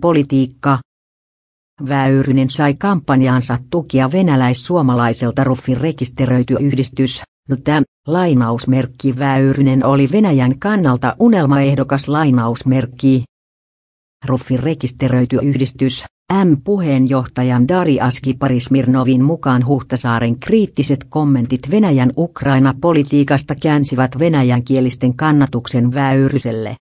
Politiikka. Väyrynen sai kampanjaansa tukia venäläis-suomalaiselta Ruffin rekisteröity yhdistys, Tämä lainausmerkki Väyrynen oli Venäjän kannalta unelmaehdokas lainausmerkki. Ruffin rekisteröity yhdistys, M-puheenjohtajan Dari Askiparismirnovin mukaan Huhtasaaren kriittiset kommentit Venäjän Ukraina-politiikasta käänsivät venäjänkielisten kannatuksen Väyryselle.